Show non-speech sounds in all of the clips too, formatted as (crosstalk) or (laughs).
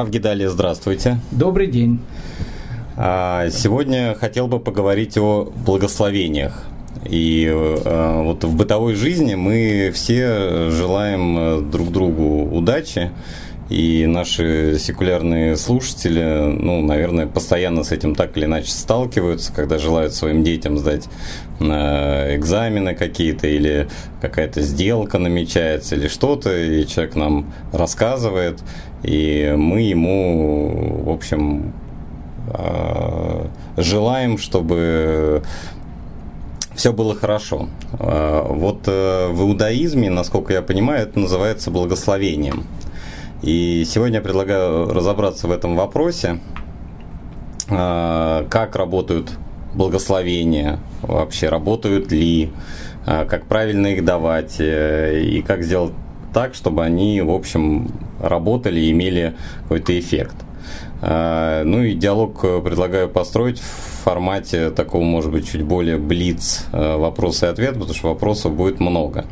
Рав Гидали, здравствуйте. Добрый день. А, сегодня хотел бы поговорить о благословениях. И э, вот в бытовой жизни мы все желаем э, друг другу удачи, и наши секулярные слушатели, ну, наверное, постоянно с этим так или иначе сталкиваются, когда желают своим детям сдать э, экзамены какие-то, или какая-то сделка намечается, или что-то, и человек нам рассказывает, и мы ему, в общем, э, желаем, чтобы все было хорошо. Э, вот в иудаизме, насколько я понимаю, это называется благословением. И сегодня я предлагаю разобраться в этом вопросе, а, как работают благословения, вообще работают ли, а, как правильно их давать э, и как сделать так, чтобы они, в общем, работали и имели какой-то эффект. А, ну и диалог предлагаю построить в формате такого, может быть, чуть более блиц э, вопросы и ответ, потому что вопросов будет много.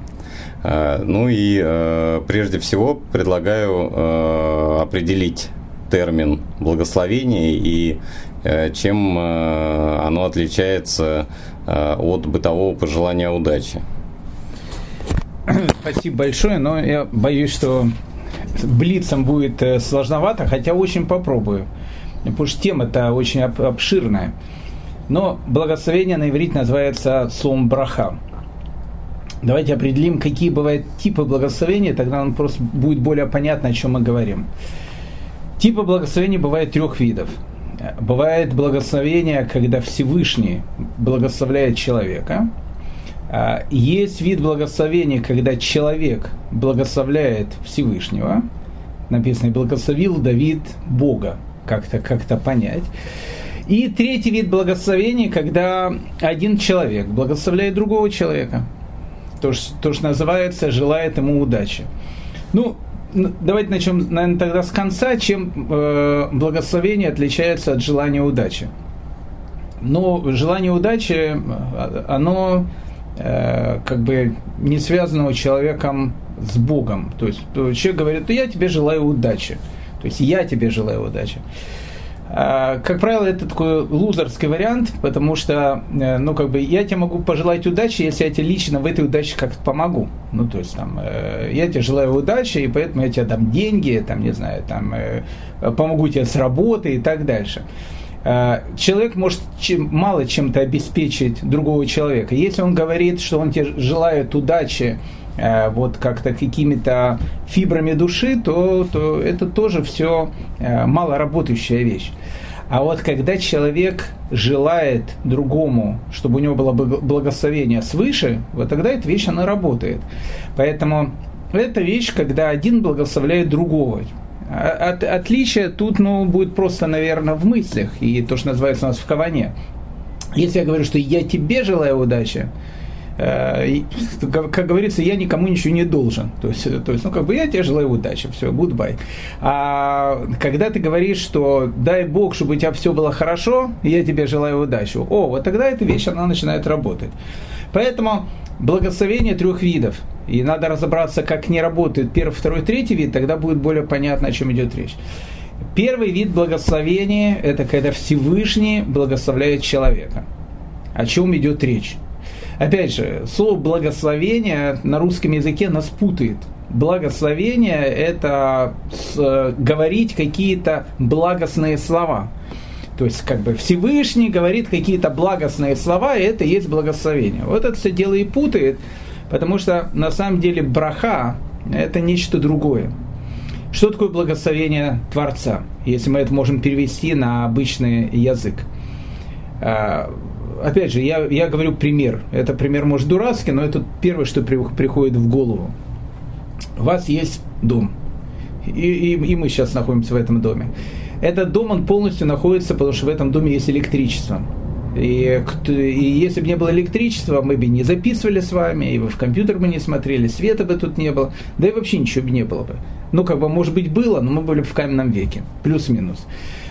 Э, ну и э, прежде всего предлагаю э, определить термин благословение и чем оно отличается от бытового пожелания удачи. (clears throat) Спасибо большое, но я боюсь, что блицем будет сложновато, хотя очень попробую. Потому что тема-то очень обширная. Но благословение на иврите называется словом браха. Давайте определим, какие бывают типы благословения, тогда нам просто будет более понятно, о чем мы говорим. Типы благословения бывают трех видов. Бывает благословение, когда Всевышний благословляет человека. А, есть вид благословения, когда человек благословляет Всевышнего. Написано, благословил Давид Бога. Как-то как понять. И третий вид благословения, когда один человек благословляет другого человека то, то, что называется, желает ему удачи. Ну, давайте начнем, наверное, тогда с конца, чем э, благословение отличается от желания удачи. Но желание удачи, э, оно э, как бы не связано у человеком с Богом. То есть то человек говорит, да я тебе желаю удачи. То есть я тебе желаю удачи. А, как правило, это такой лузерский вариант, потому что, э, ну, как бы, я тебе могу пожелать удачи, если я тебе лично в этой удаче как-то помогу. Ну, то есть, там, э, я тебе желаю удачи, и поэтому я тебе дам деньги, там, не знаю, там, помогу тебе с работой и так дальше. А, человек может чем, мало чем-то обеспечить другого человека. Если он говорит, что он тебе желает удачи, Э, вот как-то какими-то фибрами души, то, то это тоже все э, малоработающая вещь. А вот когда человек желает другому, чтобы у него было благословение свыше, вот тогда эта вещь, она работает. Поэтому это вещь, когда один благословляет другого. А, от, отличие тут ну, будет просто, наверное, в мыслях, и то, что называется у нас в каване. Если я говорю, что я тебе желаю удачи, Э, (laughs) как говорится, я никому ничего не должен. То есть, то есть, ну, как бы я тебе желаю удачи, все, goodbye. А когда ты говоришь, что дай Бог, чтобы у тебя все было хорошо, я тебе желаю удачи, о, вот тогда эта вещь, она начинает работать. Поэтому благословение трех видов. И надо разобраться, как не работает первый, второй, третий вид, тогда будет более понятно, о чем идет речь. Первый вид благословения – это когда Всевышний благословляет человека. О чем идет речь? Опять же, слово благословение на русском языке нас путает. Благословение – это с, говорить какие-то благостные слова. То есть, как бы Всевышний говорит какие-то благостные слова, и это есть благословение. Вот это все дело и путает, потому что на самом деле браха – это нечто другое. Что такое благословение Творца, если мы это можем перевести на обычный язык? А, опять же, я, я говорю пример. Это пример, может, дурацкий, но это первое, что при, приходит в голову. У вас есть дом. И, и, и мы сейчас находимся в этом доме. Этот дом, он полностью находится, потому что в этом доме есть электричество. И, и если бы не было электричества, мы бы не записывали с вами, и в компьютер бы не смотрели, света бы тут не было, да и вообще ничего бы не было бы. Ну, как бы, может быть, было, но мы были бы в каменном веке, плюс-минус.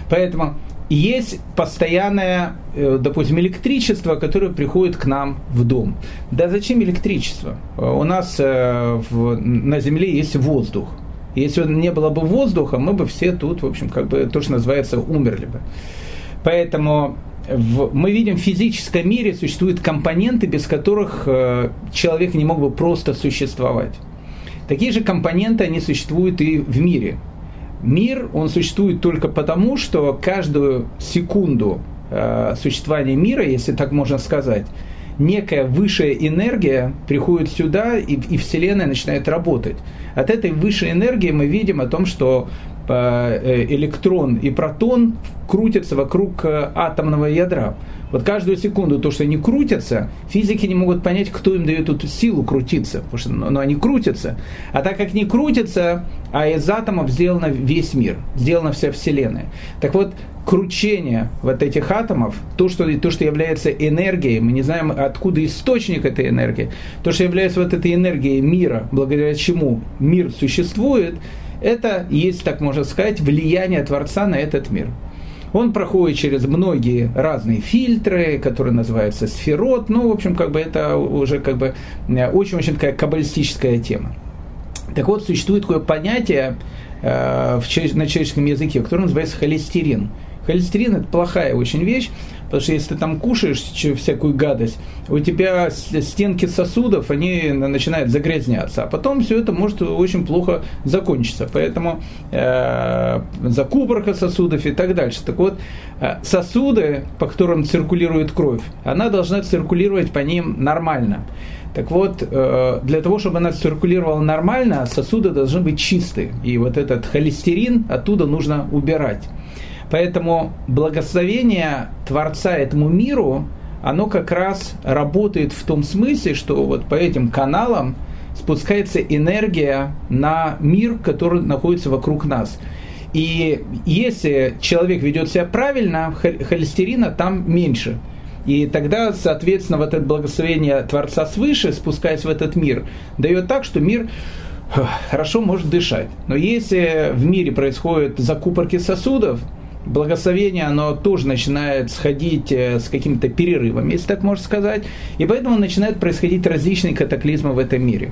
Поэтому есть постоянное, э, допустим, электричество, которое приходит к нам в дом. Да зачем электричество? У нас э, на Земле есть воздух. Если не было бы воздуха, мы бы все тут, в общем, как бы то, что называется, умерли бы. Поэтому в, мы видим, в физическом мире существуют компоненты, без которых э, человек не мог бы просто существовать. Такие же компоненты, они существуют и в мире. Мир, он существует только потому, что каждую секунду э, существования мира, если так можно сказать, некая высшая энергия приходит сюда, и, и Вселенная начинает работать. От этой высшей энергии мы видим о том, что электрон и протон крутятся вокруг э, атомного ядра. Вот каждую секунду то, что они крутятся, физики не могут понять, кто им дает эту силу крутиться, потому что ну, они крутятся. А так как не крутятся, а из атомов сделано весь мир, сделана вся Вселенная. Так вот, кручение вот этих атомов, то что, то, что является энергией, мы не знаем, откуда источник этой энергии, то, что является вот этой энергией мира, благодаря чему мир существует, это есть, так можно сказать, влияние Творца на этот мир. Он проходит через многие разные фильтры, которые называются сферот. Ну, в общем, как бы это уже как бы очень-очень такая каббалистическая тема. Так вот, существует такое понятие э, в, на человеческом языке, которое называется холестерин. Холестерин – это плохая очень вещь, потому что если ты там кушаешь всякую гадость, у тебя стенки сосудов, они начинают загрязняться, а потом все это может очень плохо закончиться. Поэтому э, закупорка сосудов и так дальше. Так вот, э, сосуды, по которым циркулирует кровь, она должна циркулировать по ним нормально. Так вот, э, для того, чтобы она циркулировала нормально, сосуды должны быть чистые. И вот этот холестерин оттуда нужно убирать. Поэтому благословение Творца этому миру, оно как раз работает в том смысле, что вот по этим каналам спускается энергия на мир, который находится вокруг нас. И если человек ведет себя правильно, холестерина там меньше. И тогда, соответственно, вот это благословение Творца свыше, спускаясь в этот мир, дает так, что мир хорошо может дышать. Но если в мире происходят закупорки сосудов, благословение, оно тоже начинает сходить э, с какими-то перерывами, если так можно сказать, и поэтому начинают происходить различные катаклизмы в этом мире.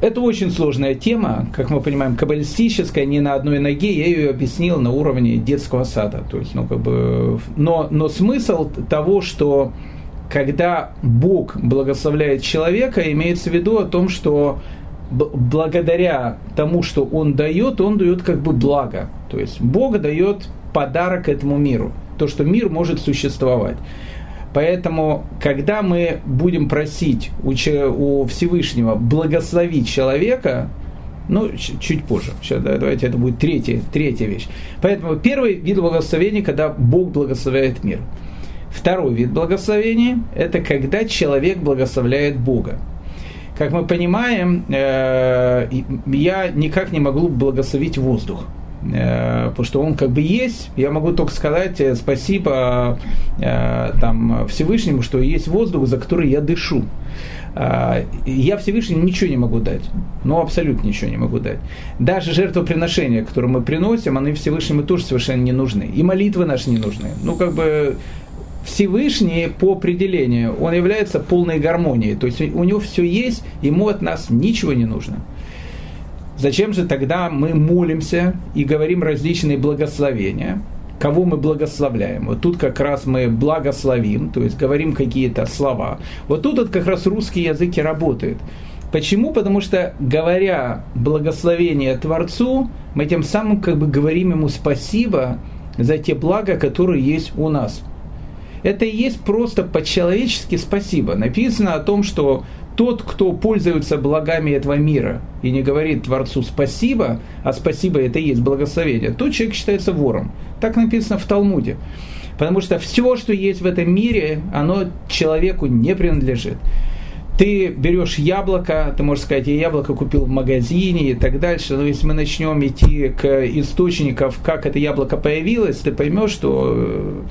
Это очень сложная тема, как мы понимаем, каббалистическая, не на одной ноге, я ее объяснил на уровне детского сада. То есть, ну, как бы, но, но смысл того, что когда Бог благословляет человека, имеется в виду о том, что благодаря тому, что Он дает, Он дает как бы благо. То есть Бог дает подарок этому миру, то, что мир может существовать. Поэтому, когда мы будем просить у, Всевышнего благословить человека, ну, чуть позже. Сейчас давайте это будет третья, третья вещь. Поэтому первый вид благословения, когда Бог благословляет мир. Второй вид благословения – это когда человек благословляет Бога. Как мы понимаем, э, я никак не могу благословить воздух э, потому что он как бы есть. Я могу только сказать э, спасибо там, Всевышнему, что есть воздух, за который я дышу. Я Всевышнему ничего не могу дать. Ну, абсолютно ничего не могу дать. Даже жертвоприношения, которые мы приносим, они Всевышнему тоже совершенно не нужны. И молитвы наши не нужны. Ну, как бы Всевышний по определению, он является полной гармонией. То есть у него все есть, ему от нас ничего не нужно. Зачем же тогда мы молимся и говорим различные благословения? Кого мы благословляем? Вот тут как раз мы благословим, то есть говорим какие-то слова. Вот тут вот как раз русский язык и работает. Почему? Потому что, говоря благословение Творцу, мы тем самым как бы говорим ему спасибо за те блага, которые есть у нас – это и есть просто по-человечески спасибо. Написано о том, что тот, кто пользуется благами этого мира и не говорит Творцу спасибо, а спасибо это и есть благословение, тот человек считается вором. Так написано в Талмуде. Потому что все, что есть в этом мире, оно человеку не принадлежит. Ты берешь яблоко, ты можешь сказать, я яблоко купил в магазине и так дальше. Но если мы начнем идти к источникам, как это яблоко появилось, ты поймешь, что Э,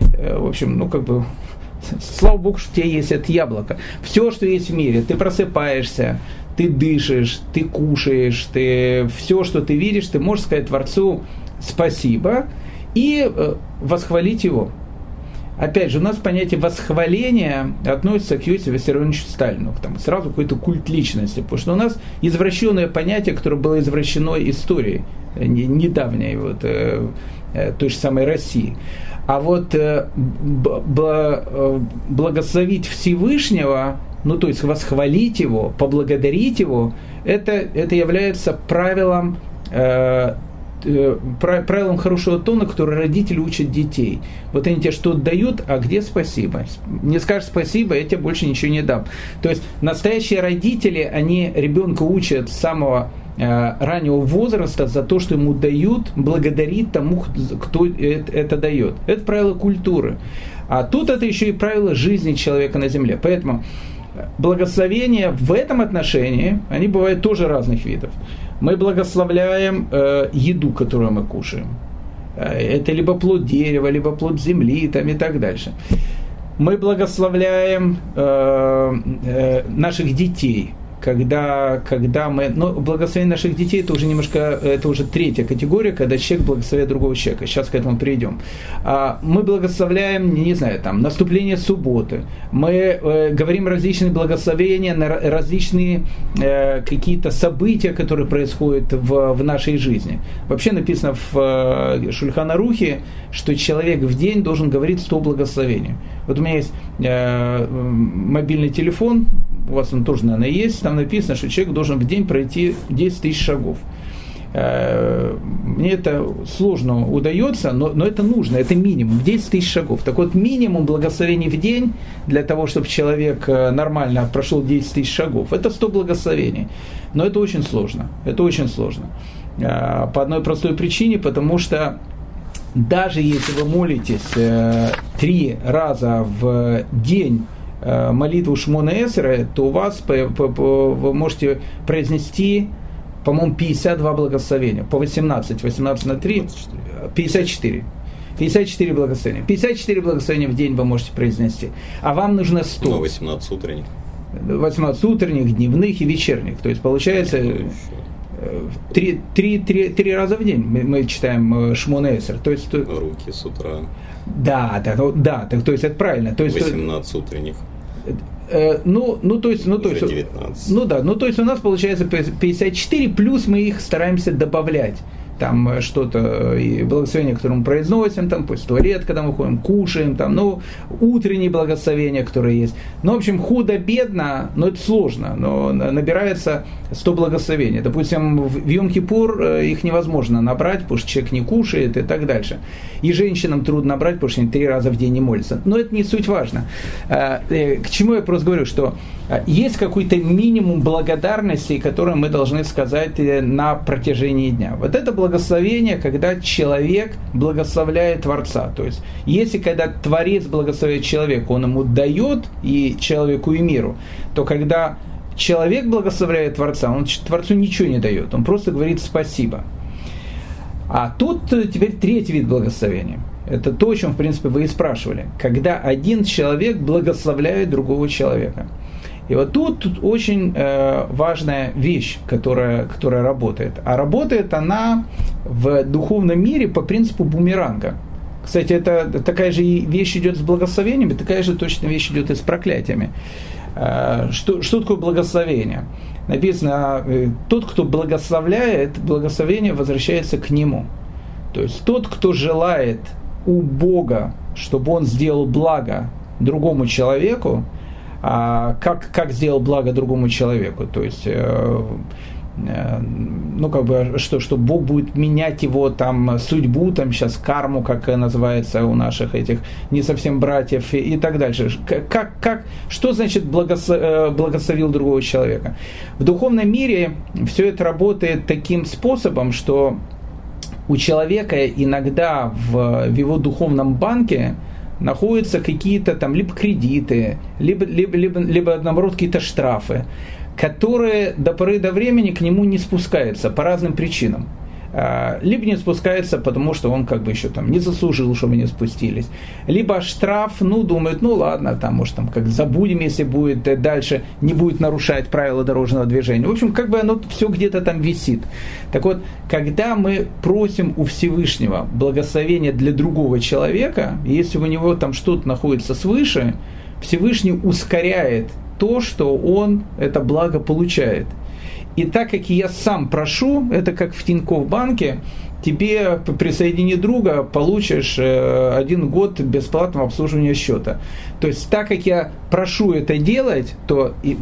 в общем, ну как бы, (laughs) слава богу, что у тебя есть это яблоко. Все, что есть в мире, ты просыпаешься, ты дышишь, ты кушаешь, ты все, что ты видишь, ты можешь сказать Творцу спасибо и э, восхвалить его. опять же, у нас понятие восхваления относится к Иосифу Виссарионовичу Сталину, там, сразу какой-то культ личности, потому что у нас извращенное понятие, которое было извращено историей, недавней вот, э, э, той же самой России. А вот э, э, благословить Всевышнего, ну то есть восхвалить его, поблагодарить его, это, это является правилом э, правилом хорошего тона, который родители учат детей. Вот они тебе что дают, а где спасибо? Не скажешь спасибо, я тебе больше ничего не дам. То есть настоящие родители, они ребенка учат с самого раннего возраста за то, что ему дают, благодарить тому, кто это дает. Это правило культуры. А тут это еще и правило жизни человека на земле. Поэтому благословения в этом отношении, они бывают тоже разных видов. Мы благословляем э, еду, которую мы кушаем. Э, это либо плод дерева, либо плод земли там, и так дальше. Мы благословляем э, э, наших детей – когда, когда мы... Ну, благословение наших детей это уже немножко, это уже третья категория, когда человек благословляет другого человека. Сейчас к этому перейдем. А, мы благословляем, не знаю, там, наступление субботы. Мы э, говорим различные благословения на различные э, какие-то события, которые происходят в, в нашей жизни. Вообще написано в э, Шульханарухе, что человек в день должен говорить 100 благословений. Вот у меня есть мобильный телефон, у вас он тоже, наверное, есть, там написано, что человек должен в день пройти 10 тысяч шагов. Э, мне это сложно удается, но, но это нужно, это минимум, 10 тысяч шагов. Так вот, минимум благословений в день для того, чтобы человек э, нормально прошел 10 тысяч шагов, это 100 благословений. Но это очень сложно, это очень сложно. Э, по одной простой причине, потому что даже если вы молитесь три раза в день молитву Шмона Эсера, то у вас по, по, по, вы можете произнести, по-моему, 52 благословения, по 18, 18 на 3, 54. 54 благословения. 54 благословения в день вы можете произнести. А вам нужно 100. Ну, 18 утренних. 18 утренних, дневных и вечерних. То есть получается ну, три, три, три, три раза в день мы, мы читаем э, Шмонесер. То есть, Руки с утра. Да, да, да, то есть это правильно. То есть, 18 утренних. Э, ну, ну, то есть, ну, то есть, 19. ну да, ну, то есть у нас получается 54, плюс мы их стараемся добавлять там э, что-то, и благословение, которое мы произносим, там, пусть туалет, когда мы ходим, кушаем, там, ну, утренние благословения, которые есть. Ну, в общем, худо-бедно, но это сложно, но набирается 100 благословений. Допустим, в Йом-Кипур э, их невозможно набрать, потому что человек не кушает и так дальше. И женщинам трудно набрать, потому что они три раза в день не молятся. Но это не суть важно. Э, к чему я просто говорю, что есть какой-то минимум благодарности, который мы должны сказать на протяжении дня. Вот это благословение, когда человек благословляет Творца. То есть, если когда Творец благословляет человека, он ему дает и человеку, и миру, то когда человек благословляет Творца, он Творцу ничего не дает, он просто говорит спасибо. А тут теперь третий вид благословения. Это то, о чем, в принципе, вы и спрашивали. Когда один человек благословляет другого человека – и вот тут, очень э, важная вещь, которая, которая работает. А работает она в духовном мире по принципу бумеранга. Кстати, это такая же вещь идет с благословениями, такая же точно вещь идет и с проклятиями. Э, что, что такое благословение? Написано, э, тот, кто благословляет, благословение возвращается к нему. То есть тот, кто желает у Бога, чтобы он сделал благо другому человеку, а как, как сделал благо другому человеку. То есть э, э, ну, как бы, что, что Бог будет менять его там судьбу, там сейчас карму, как называется у наших этих не совсем братьев и, и так дальше. Как, как, что значит благослов, э, благословил другого человека? В духовном мире все это работает таким способом, что у человека иногда в, в его духовном банке находятся какие-то там либо кредиты, либо, либо, либо, либо наоборот какие-то штрафы, которые до поры до времени к нему не спускаются по разным причинам. А, либо не спускается, потому что он как бы еще там не заслужил, чтобы не спустились. Либо штраф, ну, думает, ну ладно, там, может, там как забудем, если будет э, дальше, не будет нарушать правила дорожного движения. В общем, как бы оно все где-то там висит. Так вот, когда мы просим у Всевышнего благословения для другого человека, если у него там что-то находится свыше, Всевышний ускоряет то, что он это благо получает – и так как я сам прошу, это как в Тинькофф банке, тебе присоедини друга, получишь э, один год бесплатного обслуживания счета. То есть так как я прошу это делать, то и,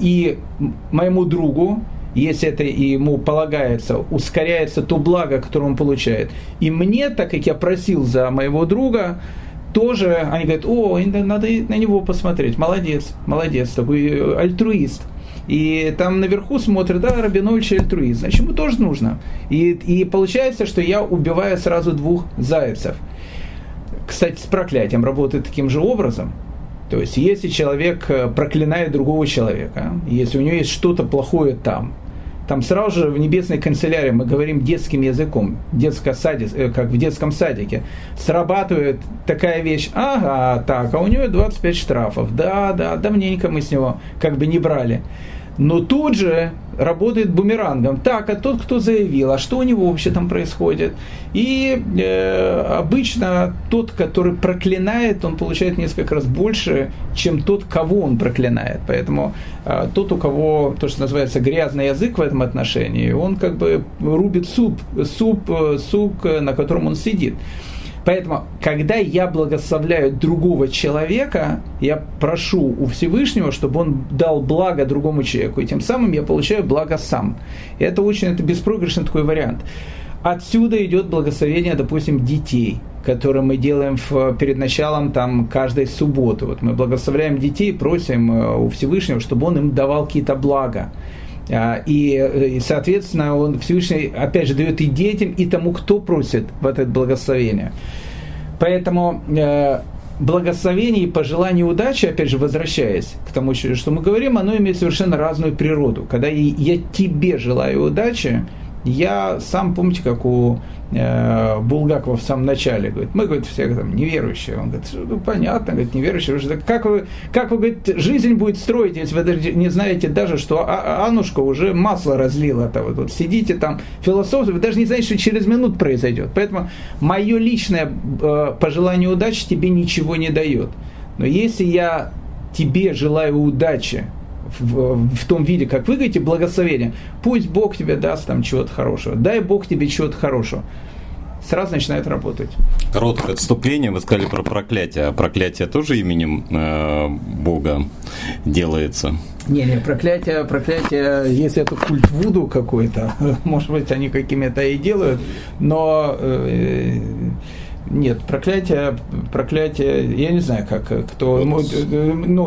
и моему другу, если это ему полагается, ускоряется то благо, которое он получает. И мне, так как я просил за моего друга, тоже они говорят, о, надо на него посмотреть, молодец, молодец, такой альтруист. И там наверху смотрят, да, Рабинович альтруист, значит, ему тоже нужно. И, и получается, что я убиваю сразу двух зайцев. Кстати, с проклятием работает таким же образом. То есть, если человек э, проклинает другого человека, если у него есть что-то плохое там, там сразу же в небесной канцелярии мы говорим детским языком, детском саде, э, как в детском садике, срабатывает такая вещь, ага, так, а у него 25 штрафов, да, да, давненько мы с него как бы не брали но тут же работает бумерангом. Так, а тот, кто заявил, а что у него вообще там происходит? И э, обычно тот, который проклинает, он получает несколько раз больше, чем тот, кого он проклинает. Поэтому э, тот, у кого то, что называется грязный язык в этом отношении, он как бы рубит суп, суп, э, сук, на котором он сидит. Поэтому, когда я благословляю другого человека, я прошу у Всевышнего, чтобы он дал благо другому человеку, и тем самым я получаю благо сам. И это очень это беспроигрышный такой вариант. Отсюда идет благословение, допустим, детей, которые мы делаем в, перед началом там, каждой субботы. Вот мы благословляем детей, просим э, у Всевышнего, чтобы он им давал какие-то блага. А, и, и, соответственно, он Всевышний, опять же, дает и детям, и тому, кто просит в это благословение. Поэтому э, благословение и пожелание удачи, опять же, возвращаясь к тому, что мы говорим, оно имеет совершенно разную природу. Когда я тебе желаю удачи, я сам, помните, как у э, Булгакова в самом начале, говорит, мы, говорит, все там неверующие. Он говорит, ну, понятно, говорит, неверующие. Как вы, как вы, говорит, жизнь будет строить, если вы даже не знаете даже, что а, а, Анушка уже масло разлила. -то. Вот, вот сидите там, философы, вы даже не знаете, что через минут произойдет. Поэтому мое личное э, пожелание удачи тебе ничего не дает. Но если я тебе желаю удачи, в, в том виде, как вы говорите, благословение. Пусть Бог тебе даст там чего-то хорошего. Дай Бог тебе чего-то хорошего. Сразу начинает работать. Короткое отступление. Вы сказали про проклятие. А проклятие тоже именем э, Бога делается? Не, не, проклятие, проклятие, если это культ Вуду какой-то, (laughs) может быть, они какими-то и делают, но э, нет, проклятие, проклятие, я не знаю, как кто, ну,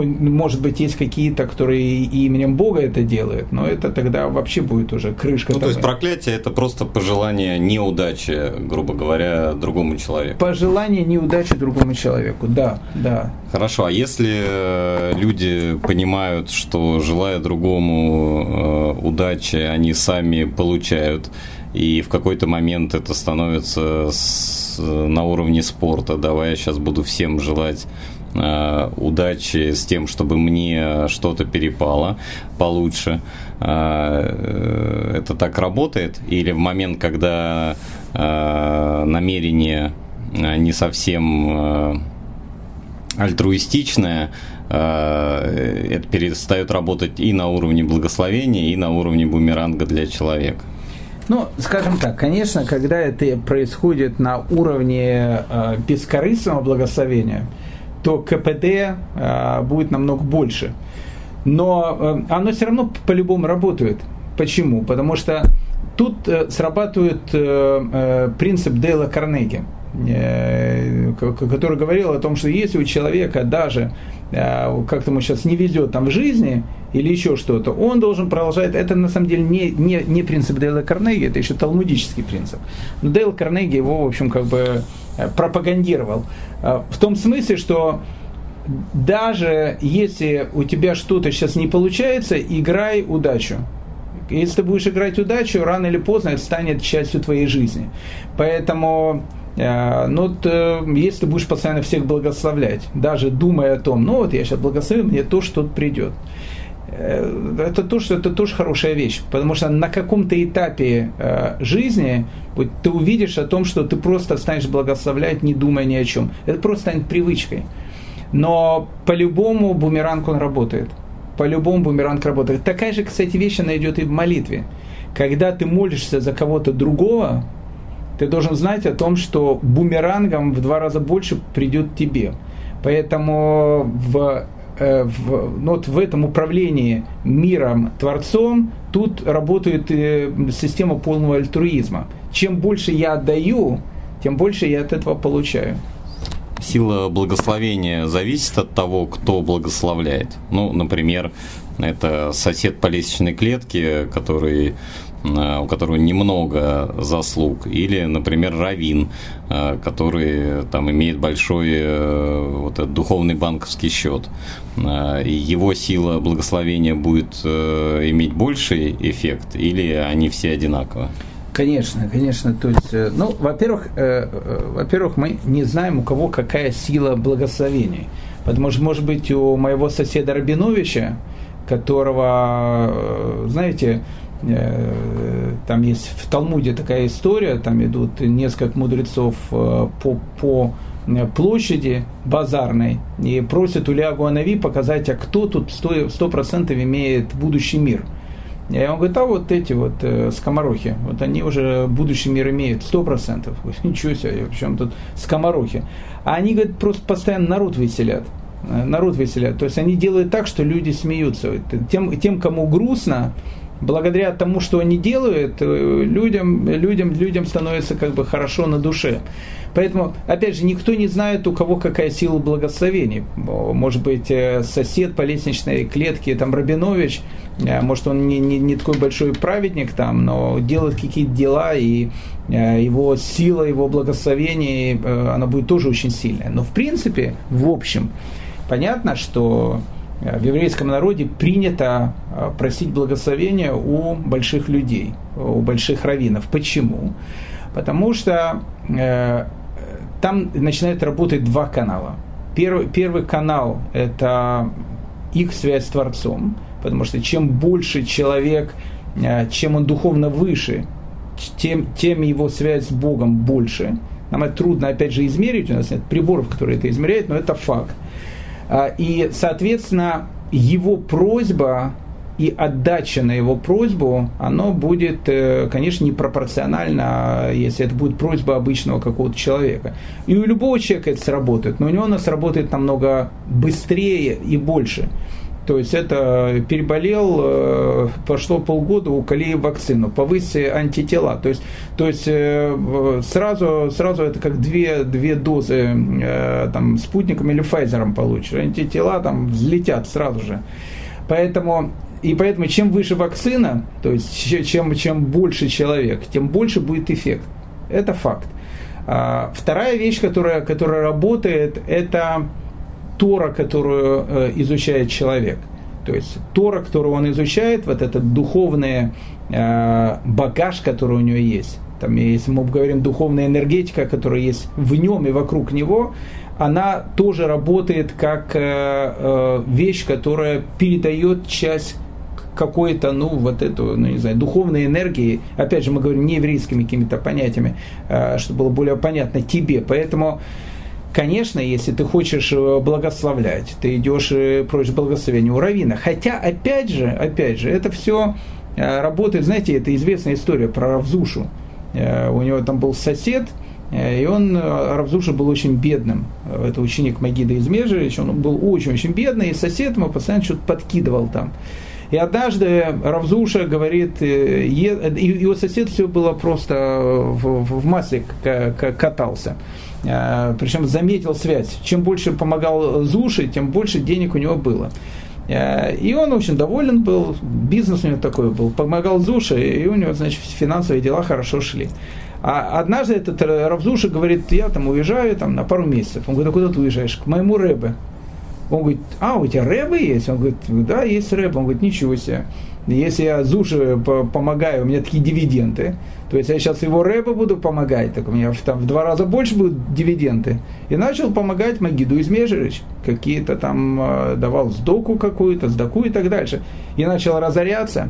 ну, может быть, есть какие-то, которые именем Бога это делают, но это тогда вообще будет уже крышка. Ну, то есть проклятие это просто пожелание неудачи, грубо говоря, другому человеку. Пожелание неудачи другому человеку, да, да. Хорошо, а если э, люди понимают, что желая другому э, удачи, они сами получают, и в какой-то момент это становится с, на уровне спорта. Давай я сейчас буду всем желать э, удачи с тем, чтобы мне что-то перепало получше. Э, это так работает? Или в момент, когда э, намерение э, не совсем э, альтруистичное, э, это перестает работать и на уровне благословения, и на уровне бумеранга для человека? Ну, скажем так, конечно, когда это происходит на уровне э, бескорыстного благословения, то КПД э, будет намного больше. Но э, оно все равно по-любому работает. Почему? Потому что тут э, срабатывает э, э, принцип Дейла Карнеги, э, который говорил о том, что если у человека даже э, как-то ему сейчас не везет там в жизни, или еще что-то, он должен продолжать, это на самом деле не, не, не принцип Дейла Карнеги, это еще талмудический принцип. Но Дейл Карнеги его, в общем, как бы э, пропагандировал. Э, в том смысле, что даже если у тебя что-то сейчас не получается, играй удачу. Если ты будешь играть удачу, рано или поздно это станет частью твоей жизни. Поэтому э, ну, э, если ты будешь постоянно всех благословлять, даже думая о том, ну вот я сейчас благословлю, мне то, что придет. Э, это тоже, это тоже хорошая вещь, потому что на каком-то этапе э, жизни ты увидишь о том, что ты просто станешь благословлять, не думая ни о чем. Это просто станет привычкой. Но по-любому бумеранг он работает. По-любому бумеранг работает. Такая же, кстати, вещь, она идет и в молитве. Когда ты молишься за кого-то другого, ты должен знать о том, что бумерангом в два раза больше придет тебе. Поэтому в в, ну, вот в этом управлении миром, Творцом, тут работает э, система полного альтруизма. Чем больше я отдаю, тем больше я от этого получаю. Сила благословения зависит от того, кто благословляет. Ну, например, это сосед по лестничной клетке, который Э, у которого немного заслуг, или, например, Равин, э, который там имеет большой э, вот этот духовный банковский счет. Его сила благословения будет иметь больший эффект, или они все одинаковы? Конечно, конечно. То есть, ну, во-первых, э, во-первых, мы не знаем, у кого какая сила благословений. Потому что, может быть, у моего соседа Рабиновича, которого, знаете, Э, там есть в Талмуде такая история, там идут несколько мудрецов э, по, по э, площади базарной и просят у Лиагу Анави показать, а кто тут сто процентов имеет будущий мир. И он говорит, а вот эти вот э, скоморохи, вот они уже будущий мир имеют, сто процентов. Ничего себе, в чем тут скоморохи. А они, говорят, просто постоянно народ веселят народ веселят. То есть они делают так, что люди смеются. Тем, тем кому грустно, благодаря тому, что они делают, э, людям, людям, людям становится как бы хорошо на душе. Поэтому, опять же, никто не знает, у кого какая сила благословений. Может быть, э, сосед по лестничной клетке, там, Рабинович, э, может, он не, не, не такой большой праведник там, но делает какие-то дела, и его сила, его благословение, она будет тоже очень сильная. Но, в принципе, в общем, понятно, что в еврейском народе принято э, просить благословения у больших людей, у больших раввинов. Почему? Потому что э, там начинают работать два канала. Первый, первый канал – это их связь с Творцом, потому что чем больше человек, э, чем он духовно выше, тем, тем его связь с Богом больше. Нам это трудно, опять же, измерить, у нас нет приборов, которые это измеряют, но это факт. А, и, соответственно, его просьба и отдача на его просьбу, оно будет, э, конечно, непропорционально, если это будет просьба обычного какого-то человека. И у любого человека это сработает, но у него оно сработает намного быстрее и больше. То есть это переболел, э, прошло полгода, уколи вакцину, повысь антитела. То есть, то есть э, сразу, сразу это как две, две дозы э, там, спутником или Файзером получишь. Антитела там взлетят сразу же. Поэтому и поэтому чем выше вакцина, то есть чем, чем больше человек, тем больше будет эффект. Это факт. А, вторая вещь, которая, которая работает, это Тора, которую э, изучает человек. То есть Тора, которую он изучает, вот этот духовный э, багаж, который у него есть. Там, если мы говорим духовная энергетика, которая есть в нем и вокруг него, она тоже работает как э, вещь, которая передает часть какой-то, ну, вот эту, ну, не знаю, духовной энергии, опять же, мы говорим не еврейскими какими-то понятиями, чтобы было более понятно тебе. Поэтому Конечно, если ты хочешь э, благословлять, ты идешь и просишь благословения у равина. Хотя, опять же, опять же, это все э, работает, знаете, это известная история про Равзушу. Э, у него там был сосед, и он, Равзуша был очень бедным. Это ученик Магида из Межевич, он был очень-очень бедный, и сосед ему постоянно что-то подкидывал там. И однажды Равзуша говорит, его сосед все было просто в масле катался. А, Причем заметил связь. Чем больше помогал Зуши, тем больше денег у него было. А, и он очень доволен был, бизнес у него такой был, помогал Зуше, и у него, значит, финансовые дела хорошо шли. А однажды этот Равзуша говорит, я там уезжаю там, на пару месяцев. Он говорит, а куда ты уезжаешь? К моему Рэбе. Он говорит, а, у тебя рэбы есть? Он говорит, да, есть рэб. Он говорит, ничего себе. Если я Зуше помогаю, у меня такие дивиденды, то есть я сейчас его рэпа буду помогать, так у меня там в два раза больше будут дивиденды. И начал помогать Магиду Измежевич. Какие-то там э, давал сдоку какую-то, сдаку и так дальше. И начал разоряться.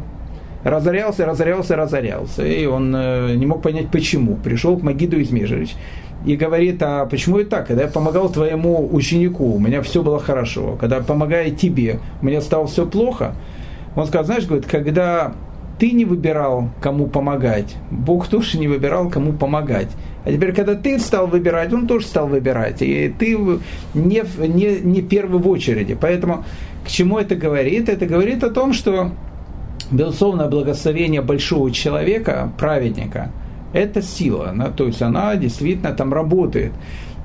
Разорялся, разорялся, разорялся. И он э, не мог понять, почему. Пришел к Магиду Измежевич и говорит, а почему и так? Когда я помогал твоему ученику, у меня все было хорошо. Когда я помогаю тебе, у меня стало все плохо. Он сказал, знаешь, говорит, когда ты не выбирал, кому помогать, Бог тоже не выбирал, кому помогать. А теперь, когда ты стал выбирать, он тоже стал выбирать. И ты не, не, не первый в очереди. Поэтому к чему это говорит? Это говорит о том, что, безусловно, благословение большого человека, праведника, это сила. Она, то есть она действительно там работает.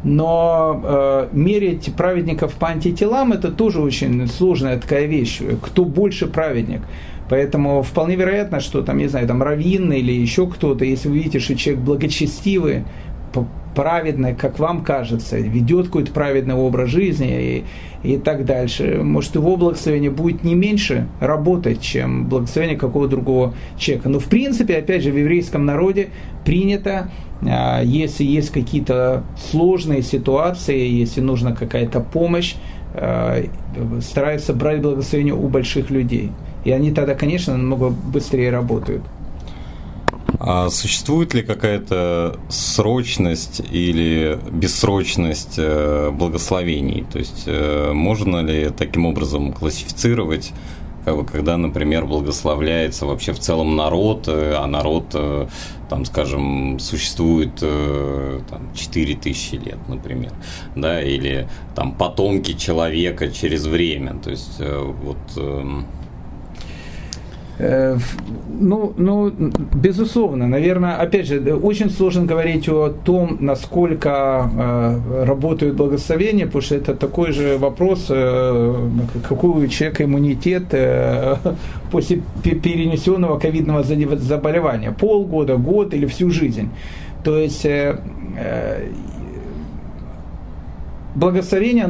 Но э, мерить праведников по антителам это тоже очень сложная такая вещь. Кто больше праведник? Поэтому вполне вероятно, что там, не знаю, там раввин или еще кто-то, если вы видите, что человек благочестивый, праведный, как вам кажется, ведет какой-то праведный образ жизни и, и так дальше, может, его благословение будет не меньше работать, чем благословение какого-то другого человека. Но, в принципе, опять же, в еврейском народе принято, а, если есть какие-то сложные ситуации, если нужна какая-то помощь, а, стараются брать благословение у больших людей. И они тогда, конечно, намного быстрее работают. А существует ли какая-то срочность или бессрочность э, благословений? То есть э, можно ли таким образом классифицировать, как бы, когда, например, благословляется вообще в целом народ, э, а народ, там, скажем, существует там, 4000 лет, например, да, или там потомки человека через время. То есть вот эм, Э, ну, ну, безусловно, наверное, опять же, очень сложно говорить о том, насколько э, работают благословения, потому что это такой же вопрос, э, какой у человека иммунитет э, (laughs) после перенесенного ковидного заболевания, полгода, год или всю жизнь. То есть э, э благословение,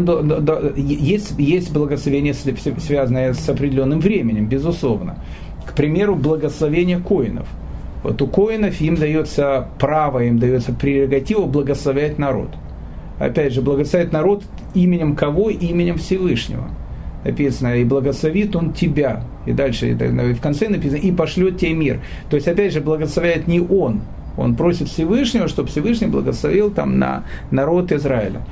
есть, есть благословение, связанное с определенным временем, безусловно к примеру, благословение коинов. Вот у коинов им дается право, им дается прерогатива благословлять народ. Опять же, благословить народ именем кого? Именем Всевышнего. Написано, и благословит он тебя. И дальше, и в конце написано, и пошлет тебе мир. То есть, опять же, благословляет не он, он просит Всевышнего, чтобы Всевышний благословил там на народ Израиля.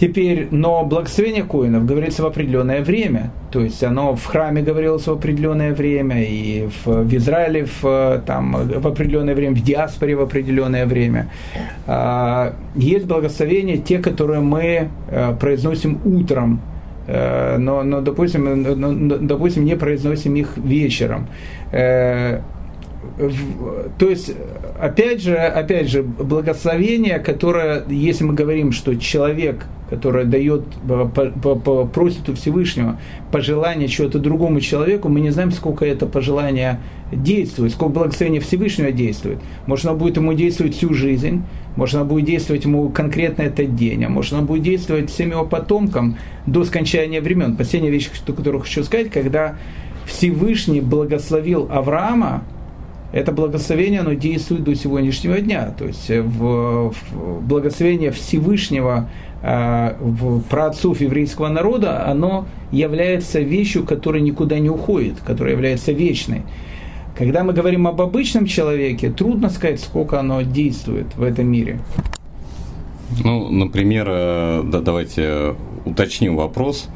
Теперь, но благословение коинов говорится в определенное время. То есть оно в храме говорилось в определенное время, и в, в Израиле в, там, в определенное время, в диаспоре в определенное время. А, есть благословения, те, которые мы а, произносим утром, а, но, но, допустим, но, допустим, не произносим их вечером. То есть, опять же, опять же, благословение, которое, если мы говорим, что человек, который дает, просит у Всевышнего пожелание чего-то другому человеку, мы не знаем, сколько это пожелание действует, сколько благословения Всевышнего действует. Может, оно будет ему действовать всю жизнь, может, оно будет действовать ему конкретно этот день, а может, оно будет действовать всем его потомкам до скончания времен. Последняя вещь, которую хочу сказать, когда Всевышний благословил Авраама, это благословение, оно действует до сегодняшнего дня. То есть э, в, в благословение Всевышнего э, в праотцов еврейского народа, оно является вещью, которая никуда не уходит, которая является вечной. Когда мы говорим об обычном человеке, трудно сказать, сколько оно действует в этом мире. Ну, например, э, да, давайте уточним вопрос,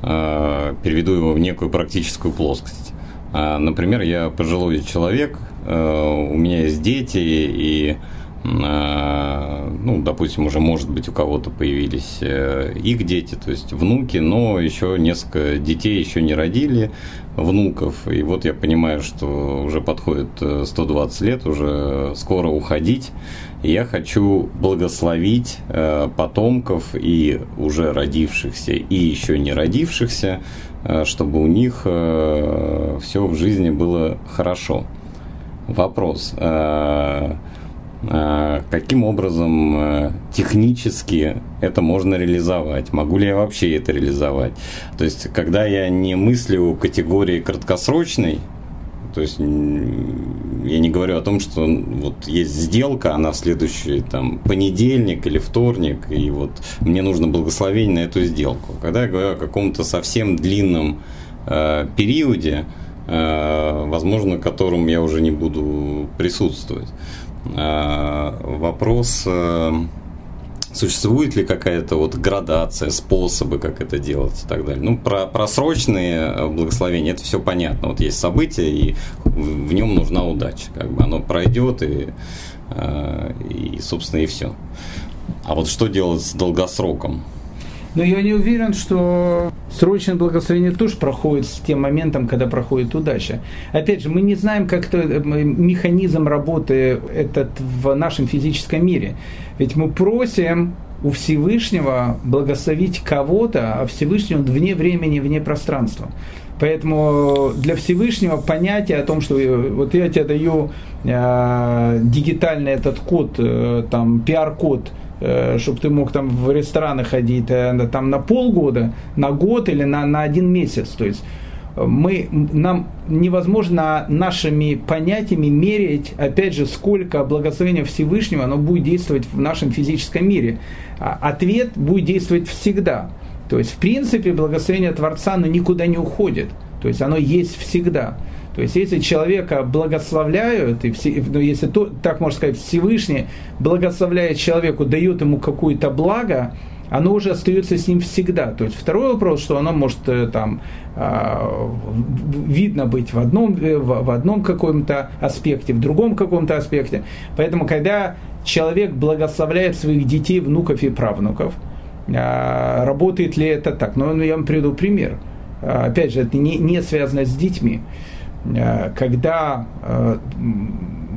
переведу его в некую практическую плоскость. Например, я пожилой человек, Э, у меня есть дети, и, э, ну, допустим, уже, может быть, у кого-то появились э, их дети, то есть внуки, но еще несколько детей еще не родили, внуков, и вот я понимаю, что уже подходит 120 лет, уже скоро уходить, и я хочу благословить потомков и уже родившихся, и еще не родившихся, чтобы у них все в жизни было хорошо. Вопрос. Э, А, каким образом э, технически это можно реализовать? Могу ли я вообще это реализовать? То есть, когда я не мыслю категории краткосрочной, то есть я не говорю о том, что вот есть сделка, она в следующий там понедельник или вторник, и вот мне нужно благословение на эту сделку. Когда я говорю о каком-то совсем длинном э, периоде, э, возможно, которым я уже не буду присутствовать. Э, вопрос, э, существует ли какая-то вот градация, способы, как это делать и так далее. Ну, про просрочные э, благословения, это все понятно. Вот есть событие, и в нем нужна удача. Как бы оно пройдет, и, и собственно, и все. А вот что делать с долгосроком? Но я не уверен, что срочное благословение тоже проходит с тем моментом, когда проходит удача. Опять же, мы не знаем, как это, э, механизм работы этот в нашем физическом мире. Ведь мы просим у Всевышнего благословить кого-то, а Всевышний он вне времени, вне пространства. Поэтому для Всевышнего понятие о том, что э, вот я тебе даю э, дигитальный этот код, э, там пиар-код, чтобы ты мог там в рестораны ходить э, там на полгода, на год или на, на один месяц. То есть э, мы, нам невозможно нашими понятиями мерить, опять же, сколько благословения Всевышнего оно будет действовать в нашем физическом мире. А ответ будет действовать всегда. То есть, в принципе, благословение Творца оно никуда не уходит. То есть, оно есть всегда. То есть, если человека благословляют, и все, ну, если то, так можно сказать, Всевышний благословляет человеку, дает ему какое-то благо, оно уже остается с ним всегда. То есть второй вопрос, что оно может э, там а, видно быть в одном, э, в одном каком-то аспекте, в другом каком-то аспекте. Поэтому, когда человек благословляет своих детей, внуков и правнуков, а, работает ли это так? Ну, я вам приведу пример. А, опять же, это не, не связано с детьми. Э, когда э,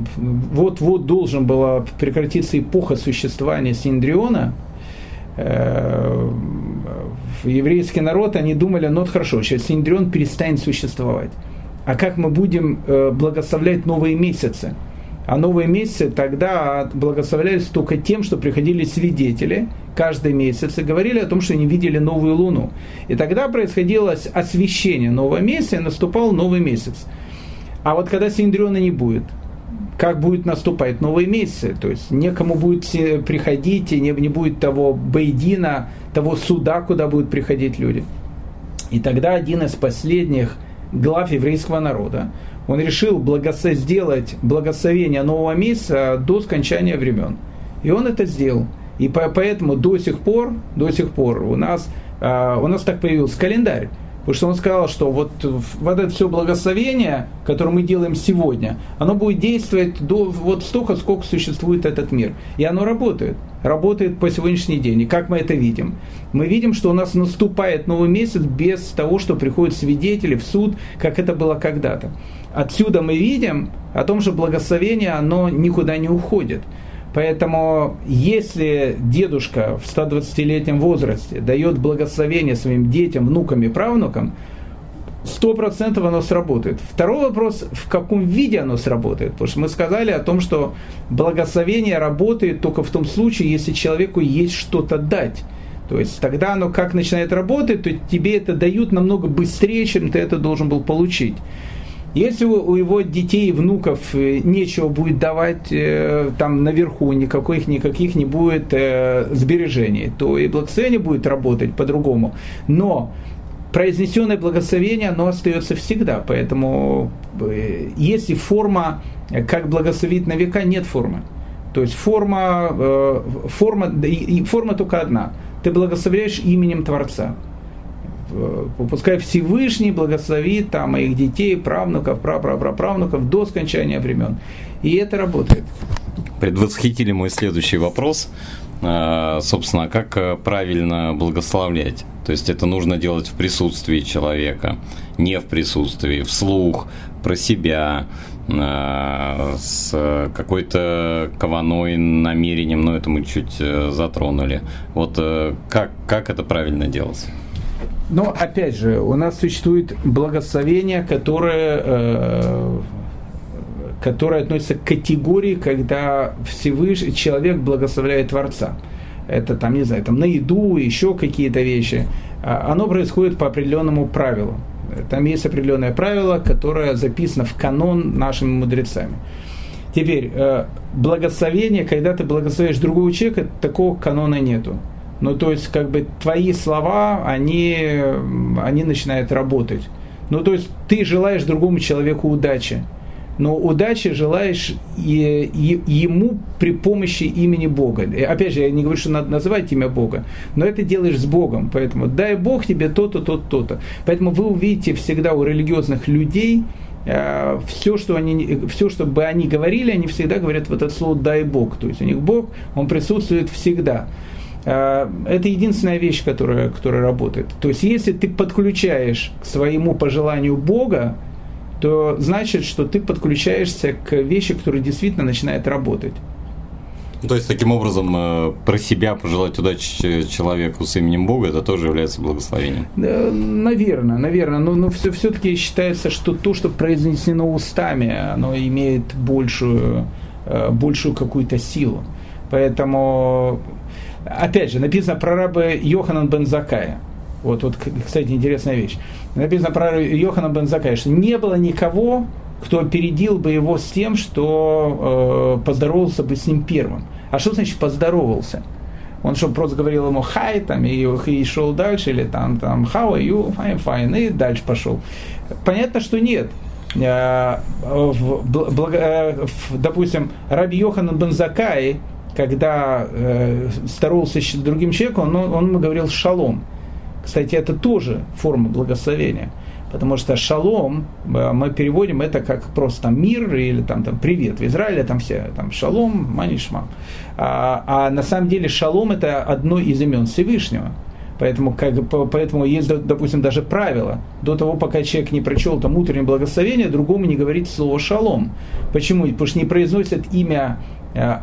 вот-вот должен была прекратиться эпоха существования Синдриона, э, еврейский народ, они думали, ну вот хорошо, сейчас Синдрион перестанет существовать. А как мы будем благословлять новые месяцы? А новые месяцы тогда благословлялись только тем, что приходили свидетели каждый месяц и говорили о том, что они видели новую луну. И тогда происходило освещение нового месяца, и наступал новый месяц. А вот когда Синдриона не будет, как будет наступать новые месяцы, то есть некому будет приходить, и не, не будет того бейдина, того суда, куда будут приходить люди. И тогда один из последних глав еврейского народа, он решил благослов... сделать благословение нового месяца до скончания времен. И он это сделал. И поэтому до сих пор, до сих пор у нас, а, у нас так появился календарь. Потому что он сказал, что вот, вот это все благословение, которое мы делаем сегодня, оно будет действовать до вот столько, сколько существует этот мир. И оно работает. Работает по сегодняшний день. И как мы это видим? Мы видим, что у нас наступает новый месяц без того, что приходят свидетели в суд, как это было когда-то. Отсюда мы видим о том, что благословение, оно никуда не уходит. Поэтому если дедушка в 120-летнем возрасте дает благословение своим детям, внукам и правнукам, сто процентов оно сработает. Второй вопрос, в каком виде оно сработает. Потому что мы сказали о том, что благословение работает только в том случае, если человеку есть что-то дать. То есть тогда оно как начинает работать, то тебе это дают намного быстрее, чем ты это должен был получить. Если у его детей и внуков э, нечего будет давать э, там наверху, никаких, никаких не будет э, сбережений, то и благословение будет работать по-другому. Но произнесенное благословение, оно остается всегда. Поэтому если форма, как благословить на века, нет формы. То есть форма, форма, форма только одна. Ты благословляешь именем Творца. Э, пускай Всевышний благословит там моих детей, правнуков, прапраправнуков до скончания времен. И это работает. Предвосхитили мой следующий вопрос. А, собственно, как э, правильно благословлять? То есть это нужно делать в присутствии человека, не в присутствии, вслух, про себя, с какой-то кованой намерением, но это мы чуть э, затронули. Вот как, как это правильно делать? Но опять же, у нас существует благословение, которое, э, которая относится к категории, когда Всевышний человек благословляет Творца. Это там, не знаю, там на еду, еще какие-то вещи. А, оно происходит по определенному правилу. Там есть определенное правило, которое записано в канон нашими мудрецами. Теперь, э, благословение, когда ты благословишь другого человека, такого канона нету. Ну, то есть, как бы твои слова, они, они начинают работать. Ну, то есть, ты желаешь другому человеку удачи но удачи желаешь и, и, ему при помощи имени Бога. И опять же, я не говорю, что надо называть имя Бога, но это делаешь с Богом. Поэтому дай Бог тебе то-то, то-то, то-то. Поэтому вы увидите всегда у религиозных людей, э, все, что они, все, что бы они говорили, они всегда говорят вот это слово «дай Бог». То есть у них Бог, Он присутствует всегда. Э, это единственная вещь, которая, которая работает. То есть если ты подключаешь к своему пожеланию Бога, то значит, что ты подключаешься к вещи, которая действительно начинает работать. То есть, таким образом, э, про себя пожелать удачи человеку с именем Бога, это тоже является благословением? Наверное, наверное. Но, но все, все-таки считается, что то, что произнесено устами, оно имеет большую, э, большую какую-то силу. Поэтому, опять же, написано про раба Йоханан бен Закая. Вот, вот, кстати, интересная вещь написано про Йохана бен Закая, что не было никого, кто опередил бы его с тем, что э, поздоровался бы с ним первым. А что значит поздоровался? Он что, просто говорил ему «хай», там, и, и шел дальше, или там, там «how are you?» «fine, fine», и дальше пошел. Понятно, что нет. Э, в, благо, э, в, допустим, Раби Йоханан бен Закай, когда э, здоровался с другим человеком, он, он говорил «шалом». Кстати, это тоже форма благословения. Потому что шалом, э, мы переводим это как просто мир или там, там привет. В Израиле там все там шалом, манишма. А, а на самом деле шалом это одно из имен Всевышнего. Поэтому, как, поэтому есть, допустим, даже правило. До того, пока человек не прочел там утреннее благословение, другому не говорить слово шалом. Почему? Потому что не произносят имя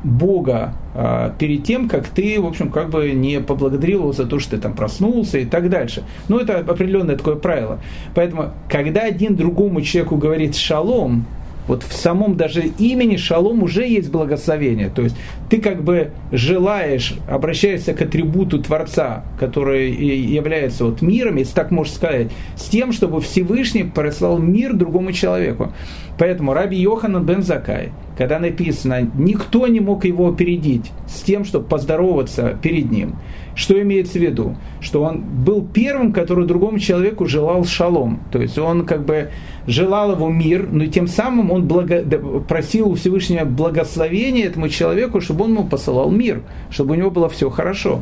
Бога э, перед тем, как ты, в общем, как бы не поблагодарил его за то, что ты там проснулся и так дальше. Ну, это определенное такое правило. Поэтому, когда один другому человеку говорит шалом, вот в самом даже имени шалом уже есть благословение. То есть ты как бы желаешь, обращаешься к атрибуту Творца, который является вот миром, если так можно сказать, с тем, чтобы Всевышний прислал мир другому человеку. Поэтому Раби Йоханан бен Закай, когда написано, никто не мог его опередить с тем, чтобы поздороваться перед ним. Что имеется в виду? Что он был первым, который другому человеку желал шалом. То есть он как бы желал его мир, но тем самым он благо... просил у Всевышнего благословения этому человеку, чтобы он ему посылал мир, чтобы у него было все хорошо.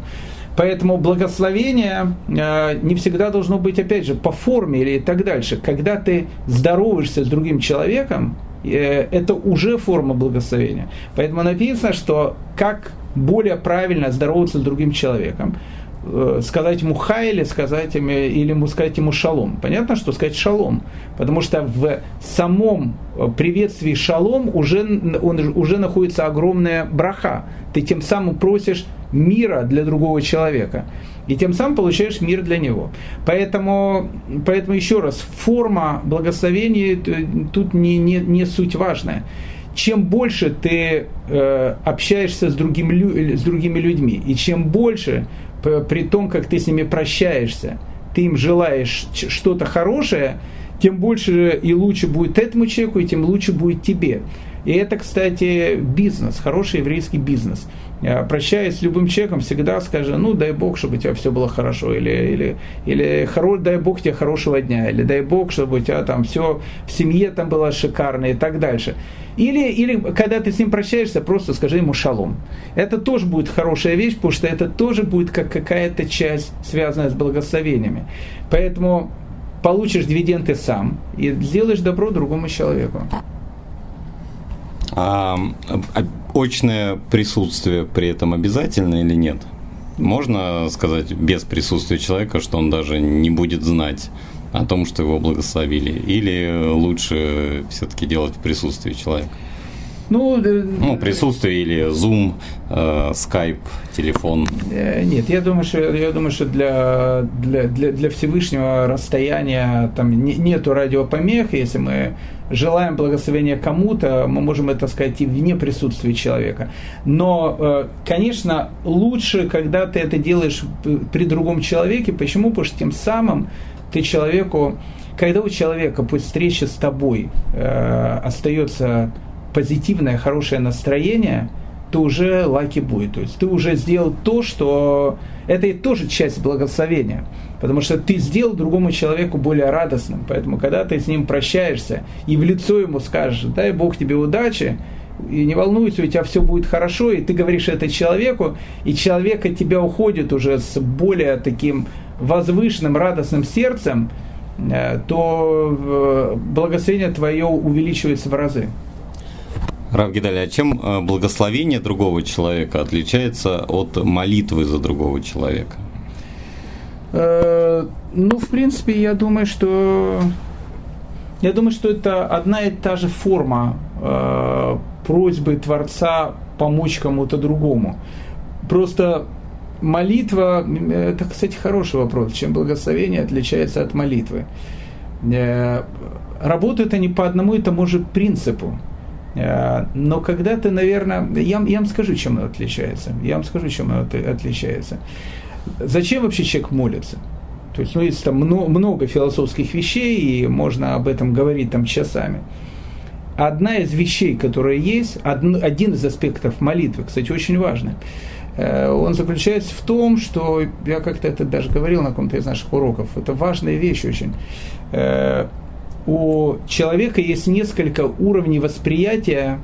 Поэтому благословение э, не всегда должно быть, опять же, по форме или так дальше. Когда ты здороваешься с другим человеком, э, это уже форма благословения. Поэтому написано, что как более правильно здороваться с другим человеком, э, сказать ему хай или сказать ему, или ему сказать ему шалом. Понятно, что сказать шалом, потому что в самом приветствии шалом уже, он, уже находится огромная браха. Ты тем самым просишь мира для другого человека. И тем самым получаешь мир для него. Поэтому, поэтому еще раз, форма благословения тут не, не, не суть важная. Чем больше ты э, общаешься с, другим, с другими людьми, и чем больше, при том, как ты с ними прощаешься, ты им желаешь что-то хорошее, тем больше и лучше будет этому человеку, и тем лучше будет тебе. И это, кстати, бизнес, хороший еврейский бизнес – прощаясь с любым человеком, всегда скажи, ну дай Бог, чтобы у тебя все было хорошо, или, или, или хоро, дай Бог тебе хорошего дня, или дай Бог, чтобы у тебя там все в семье там было шикарно и так дальше. Или, или когда ты с ним прощаешься, просто скажи ему шалом. Это тоже будет хорошая вещь, потому что это тоже будет как какая-то часть, связанная с благословениями. Поэтому получишь дивиденды сам и сделаешь добро другому человеку. А, а очное присутствие при этом обязательно или нет? Можно сказать без присутствия человека, что он даже не будет знать о том, что его благословили? Или лучше все-таки делать в присутствии человека? Ну, э, ну присутствие или Zoom, э, Skype, телефон. Э, нет, я думаю, что, я думаю, что для, для, для, для Всевышнего расстояния там не, нету радиопомех. Если мы желаем благословения кому-то, мы можем это сказать и вне присутствия человека. Но, э, конечно, лучше, когда ты это делаешь при другом человеке. Почему? Потому что тем самым ты человеку, когда у человека после встречи с тобой э, остается позитивное, хорошее настроение, то уже лаки будет. То есть ты уже сделал то, что это и тоже часть благословения. Потому что ты сделал другому человеку более радостным. Поэтому, когда ты с ним прощаешься и в лицо ему скажешь, дай Бог тебе удачи, и не волнуйся, у тебя все будет хорошо, и ты говоришь это человеку, и человек от тебя уходит уже с более таким возвышенным, радостным сердцем, э, то э, благословение твое увеличивается в разы. Рав Гидаль, а чем э, благословение другого человека отличается от молитвы за другого человека? Э, ну, в принципе, я думаю, что я думаю, что это одна и та же форма э, просьбы Творца помочь кому-то другому. Просто молитва, это, кстати, хороший вопрос, чем благословение отличается от молитвы. Э, работают они по одному и тому же принципу. Э, но когда ты, наверное, я, я вам скажу, чем оно отличается. Я вам скажу, чем оно отличается. Зачем вообще человек молится? То есть, ну, есть там много, много философских вещей, и можно об этом говорить там часами. Одна из вещей, которая есть, один, один из аспектов молитвы, кстати, очень важный, э, он заключается в том, что, я как-то это даже говорил на каком-то из наших уроков, это важная вещь очень. У человека есть несколько уровней восприятия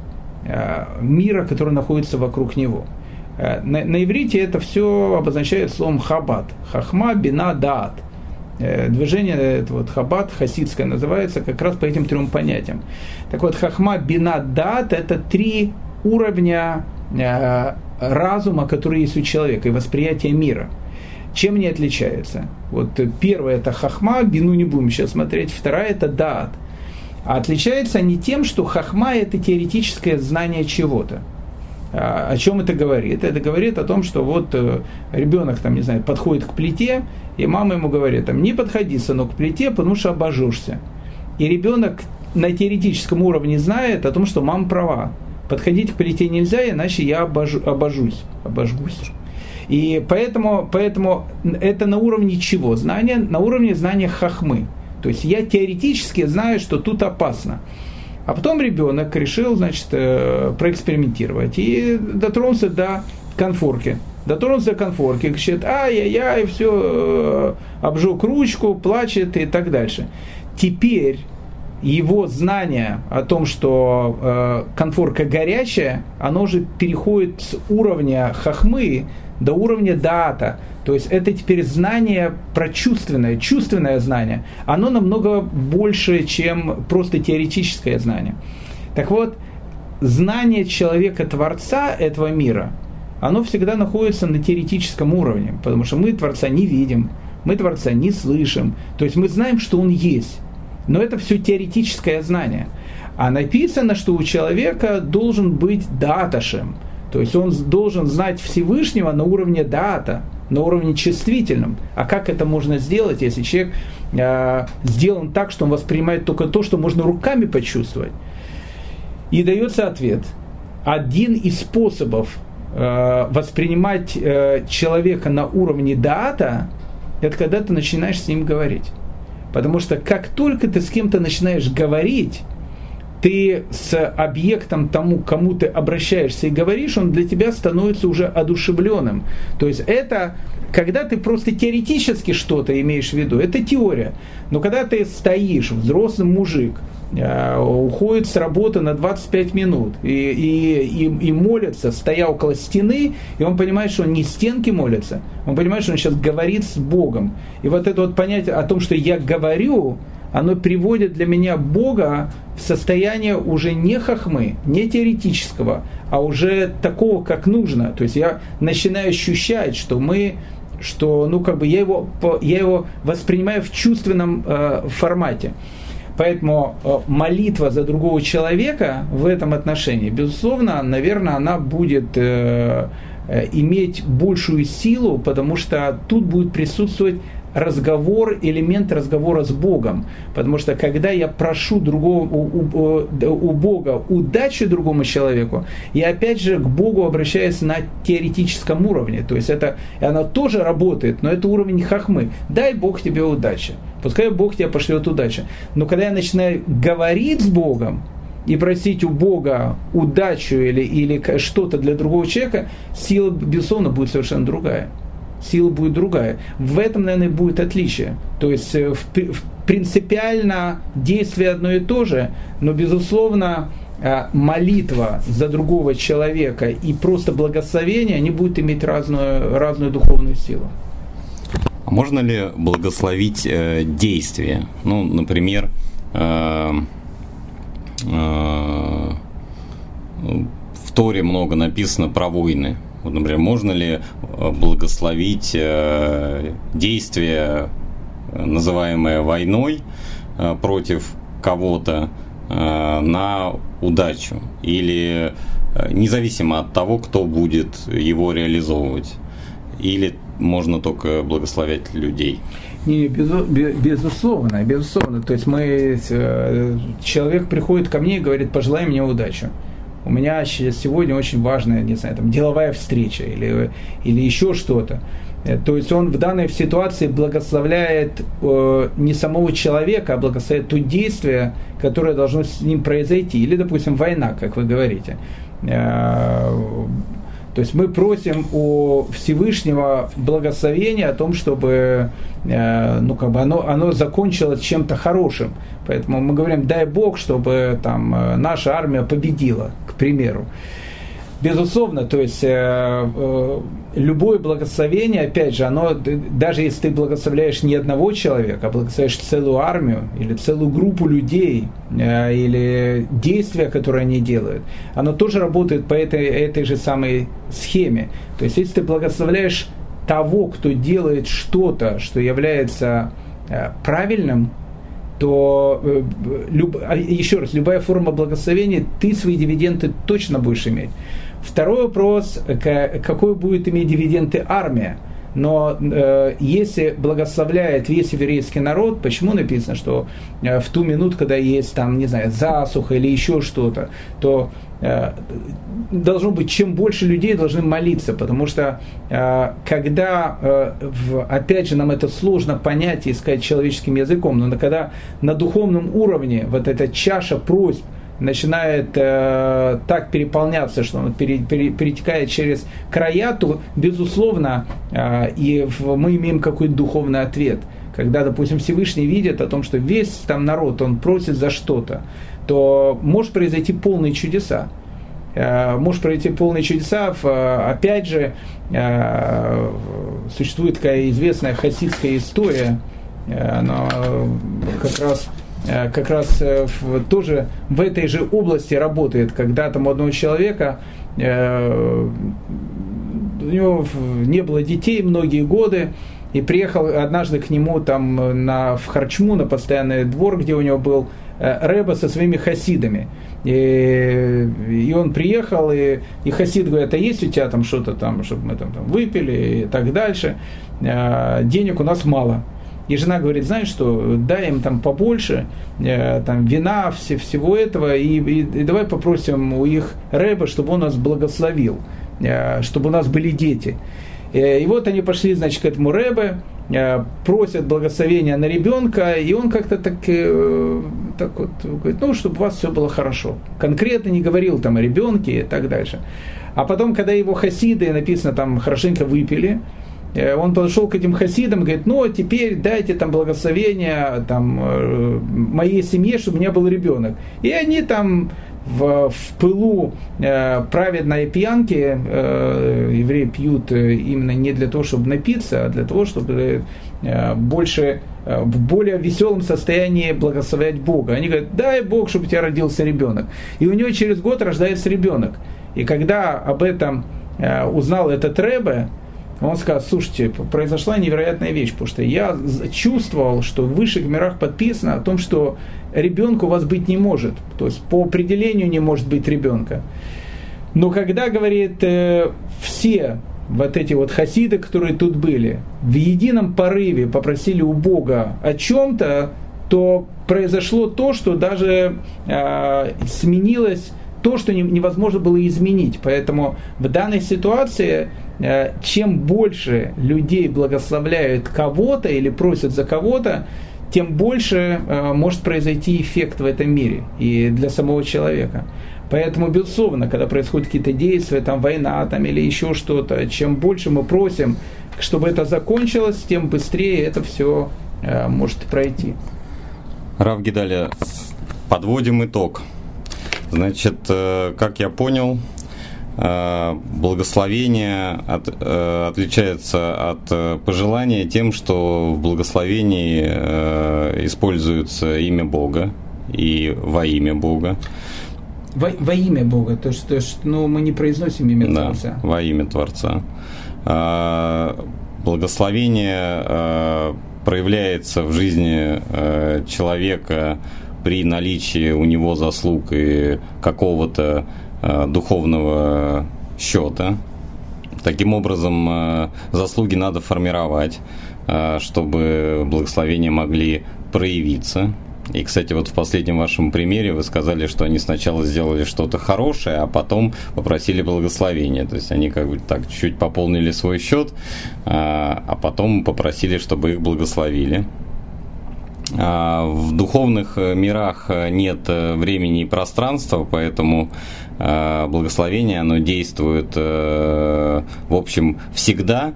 э, мира, который находится вокруг него – Э, на, на иврите это все обозначает словом хабат. Хахма, бина, даат. Э, движение это вот хабат, хасидское называется как раз по этим трем понятиям. Так вот, хахма, бина, даат – это три уровня разума, которые есть у человека, и восприятия мира. Чем они отличаются? Вот первое – это хахма, бину не будем сейчас смотреть, вторая – это даат. А отличаются они тем, что хахма – это теоретическое знание чего-то. А, о чем это говорит? Это говорит о том, что вот э, ребенок там, не знаю, подходит к плите, и мама ему говорит, там, не подходи, сынок, к плите, потому что обожжешься. И ребенок на теоретическом уровне знает о том, что мама права. Подходить к плите нельзя, иначе я обожу, обожусь, обожгусь. И поэтому, поэтому это на уровне чего? Знания, на уровне знания хахмы. То есть я теоретически знаю, что тут опасно. А потом ребенок решил, значит, э, проэкспериментировать и дотронулся до конфорки. Дотронулся до конфорки, кричит, ай-яй-яй, все, э, обжег ручку, плачет и так дальше. Теперь его знание о том, что э, конфорка горячая, оно уже переходит с уровня хахмы до уровня дата. То есть это теперь знание прочувственное, чувственное знание. Оно намного больше, чем просто теоретическое знание. Так вот, знание человека-творца этого мира, оно всегда находится на теоретическом уровне, потому что мы Творца не видим, мы Творца не слышим. То есть мы знаем, что Он есть, но это все теоретическое знание. А написано, что у человека должен быть даташем, то есть он должен знать Всевышнего на уровне дата, на уровне чувствительном. А как это можно сделать, если человек э, сделан так, что он воспринимает только то, что можно руками почувствовать? И дается ответ. Один из способов э, воспринимать э, человека на уровне дата, это когда ты начинаешь с ним говорить. Потому что как только ты с кем-то начинаешь говорить, ты с объектом тому, кому ты обращаешься и говоришь, он для тебя становится уже одушевленным. То есть это, когда ты просто теоретически что-то имеешь в виду, это теория. Но когда ты стоишь, взрослый мужик, э, уходит с работы на 25 минут и, и, и, и молится, стоя около стены, и он понимает, что он не стенки молится, он понимает, что он сейчас говорит с Богом. И вот это вот понятие о том, что я говорю, оно приводит для меня Бога в состояние уже не хахмы, не теоретического, а уже такого, как нужно. То есть я начинаю ощущать, что мы что, ну, как бы я его, я его воспринимаю в чувственном э, формате. Поэтому э, молитва за другого человека в этом отношении, безусловно, наверное, она будет э, э, иметь большую силу, потому что тут будет присутствовать разговор, элемент разговора с Богом. Потому что когда я прошу другого, у, у, у Бога удачи другому человеку, я опять же к Богу обращаюсь на теоретическом уровне. То есть это, она тоже работает, но это уровень хахмы. Дай Бог тебе удачи. Пускай Бог тебе пошлет удачи. Но когда я начинаю говорить с Богом, и просить у Бога удачу или, или что-то для другого человека, сила, безусловно, будет совершенно другая сила будет другая. В этом, наверное, будет отличие. То есть э, принципиально действие одно и то же, но, безусловно, э, молитва за другого человека и просто благословение, они будут иметь разную, разную духовную силу. А можно ли благословить э, действие? Ну, например, э, э, в Торе много написано про войны. Вот, например, можно ли э, благословить э, действие, э, называемое войной, против кого-то на удачу? Или независимо от того, кто будет его реализовывать? Или можно только благословлять людей? Не, безу, безусловно, безусловно. То есть мы, человек приходит ко мне и говорит, пожелай мне удачу у меня сегодня очень важная, не знаю, там, деловая встреча или, или еще что-то. Э, то есть он в данной ситуации благословляет э, не самого человека, а благословляет то действие, которое должно с ним произойти. Или, допустим, война, как вы говорите. Э, то есть мы просим у Всевышнего благословения о том, чтобы э, ну, как бы оно, оно закончилось чем-то хорошим. Поэтому мы говорим, дай Бог, чтобы там, э, наша армия победила, к примеру. Безусловно, то есть э, э, любое благословение, опять же, оно, даже если ты благословляешь не одного человека, а благословляешь целую армию или целую группу людей, э, или действия, которые они делают, оно тоже работает по этой, этой же самой схеме. То есть если ты благословляешь того, кто делает что-то, что является э, правильным, то э, люб, а, еще раз, любая форма благословения, ты свои дивиденды точно будешь иметь. Второй вопрос, какой будет иметь дивиденды армия? Но э, если благословляет весь еврейский народ, почему написано, что э, в ту минуту, когда есть там, не знаю, засуха или еще что-то, то должно быть, чем больше людей должны молиться, потому что э, когда, э, опять же, нам это сложно понять и сказать человеческим языком, но когда на духовном уровне вот эта чаша просьб, начинает э, так переполняться, что он пере, пере, перетекает через края, то, безусловно, э, и в, мы имеем какой-то духовный ответ. Когда, допустим, Всевышний видит о том, что весь там народ, он просит за что-то, то может произойти полные чудеса. Э, может произойти полные чудеса. В, опять же, э, существует такая известная хасидская история, э, она как раз Э, как раз э, тоже в этой же области работает, когда там у одного человека э, у него не было детей многие годы, и приехал однажды к нему там на, в Харчму, на постоянный двор, где у него был Рэба со своими хасидами. И, и он приехал, и, и хасид говорит, а есть у тебя там что-то там, чтобы мы там, там выпили и так дальше. Денег у нас мало. И жена говорит, знаешь что, дай им там побольше, э, там вина, все, всего этого, и, и, и давай попросим у их рэба, чтобы он нас благословил, э, чтобы у нас были дети. Э, и вот они пошли, значит, к этому рэбе, э, просят благословения на ребенка, и он как-то так, э, так вот говорит, ну, чтобы у вас все было хорошо. Конкретно не говорил там о ребенке и так дальше. А потом, когда его хасиды, написано там, хорошенько выпили, он подошел к этим хасидам и говорит, ну, теперь дайте там благословение там, моей семье, чтобы у меня был ребенок. И они там в, в пылу э, праведной пьянки э, евреи пьют э, именно не для того, чтобы напиться, а для того, чтобы э, больше э, в более веселом состоянии благословлять Бога. Они говорят, дай Бог, чтобы у тебя родился ребенок. И у него через год рождается ребенок. И когда об этом э, узнал этот Рэбе, Он сказал, слушайте, произошла невероятная вещь, потому что я чувствовал, что в высших мирах подписано о том, что ребенка у вас быть не может. То есть по определению не может быть ребенка. Но когда, говорит, э, все вот эти вот хасиды, которые тут были, в едином порыве попросили у Бога о чем-то, то произошло то, что даже э, сменилось то, что невозможно было изменить. Поэтому в данной ситуации, чем больше людей благословляют кого-то или просят за кого-то, тем больше э, может произойти эффект в этом мире и для самого человека. Поэтому, безусловно, когда происходят какие-то действия, там война там, или еще что-то, чем больше мы просим, чтобы это закончилось, тем быстрее это все э, может пройти. Рав Гидаля, подводим итог. Значит, э, как я понял, э, благословение от, э, отличается от пожелания тем, что в благословении используется имя Бога и во имя Бога. Во, во имя Бога, то есть, то есть ну, мы не произносим имя да, Творца. Во имя Творца. Благословение проявляется в жизни человека при наличии у него заслуг и какого-то э, духовного счета. Таким образом, э, заслуги надо формировать, э, чтобы благословения могли проявиться. И, кстати, вот в последнем вашем примере вы сказали, что они сначала сделали что-то хорошее, а потом попросили благословения. То есть они как бы так чуть-чуть пополнили свой счет, а потом попросили, чтобы их благословили. А, в духовных э, мирах э, нет э, времени и пространства, поэтому благословение, оно действует, в общем, всегда,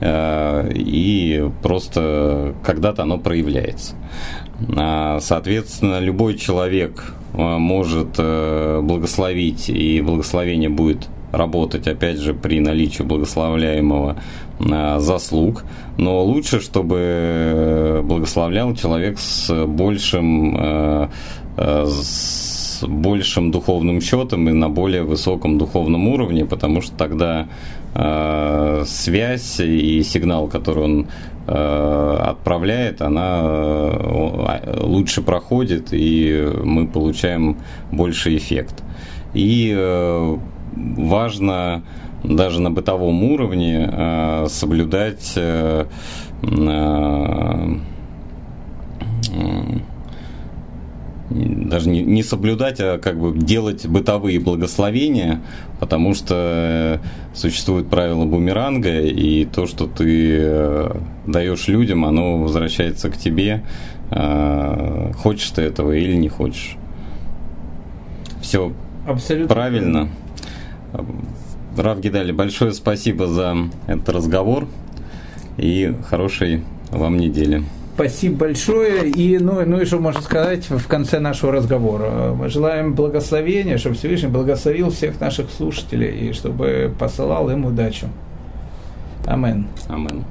и просто когда-то оно проявляется. А, соответственно, любой человек может благословить, и благословение будет работать, опять же, при наличии благословляемого а, заслуг, но лучше, чтобы э, благословлял человек с большим, э, э, с большим духовным счетом и на более высоком духовном уровне, потому что тогда связь и сигнал, который он отправляет, она лучше проходит, и мы получаем больше эффект. И важно даже на бытовом уровне э, соблюдать э, э, даже не, не соблюдать, а как бы делать бытовые благословения, потому что существует правило бумеранга, и то, что ты даешь людям, оно возвращается к тебе, хочешь ты этого или не хочешь. Все Абсолютно правильно. Рав Гидали, большое спасибо за этот разговор и хорошей вам недели. Спасибо большое. И, ну, ну и что можно сказать в конце нашего разговора? Мы желаем благословения, чтобы Всевышний благословил всех наших слушателей и чтобы посылал им удачу. Амен. Амен.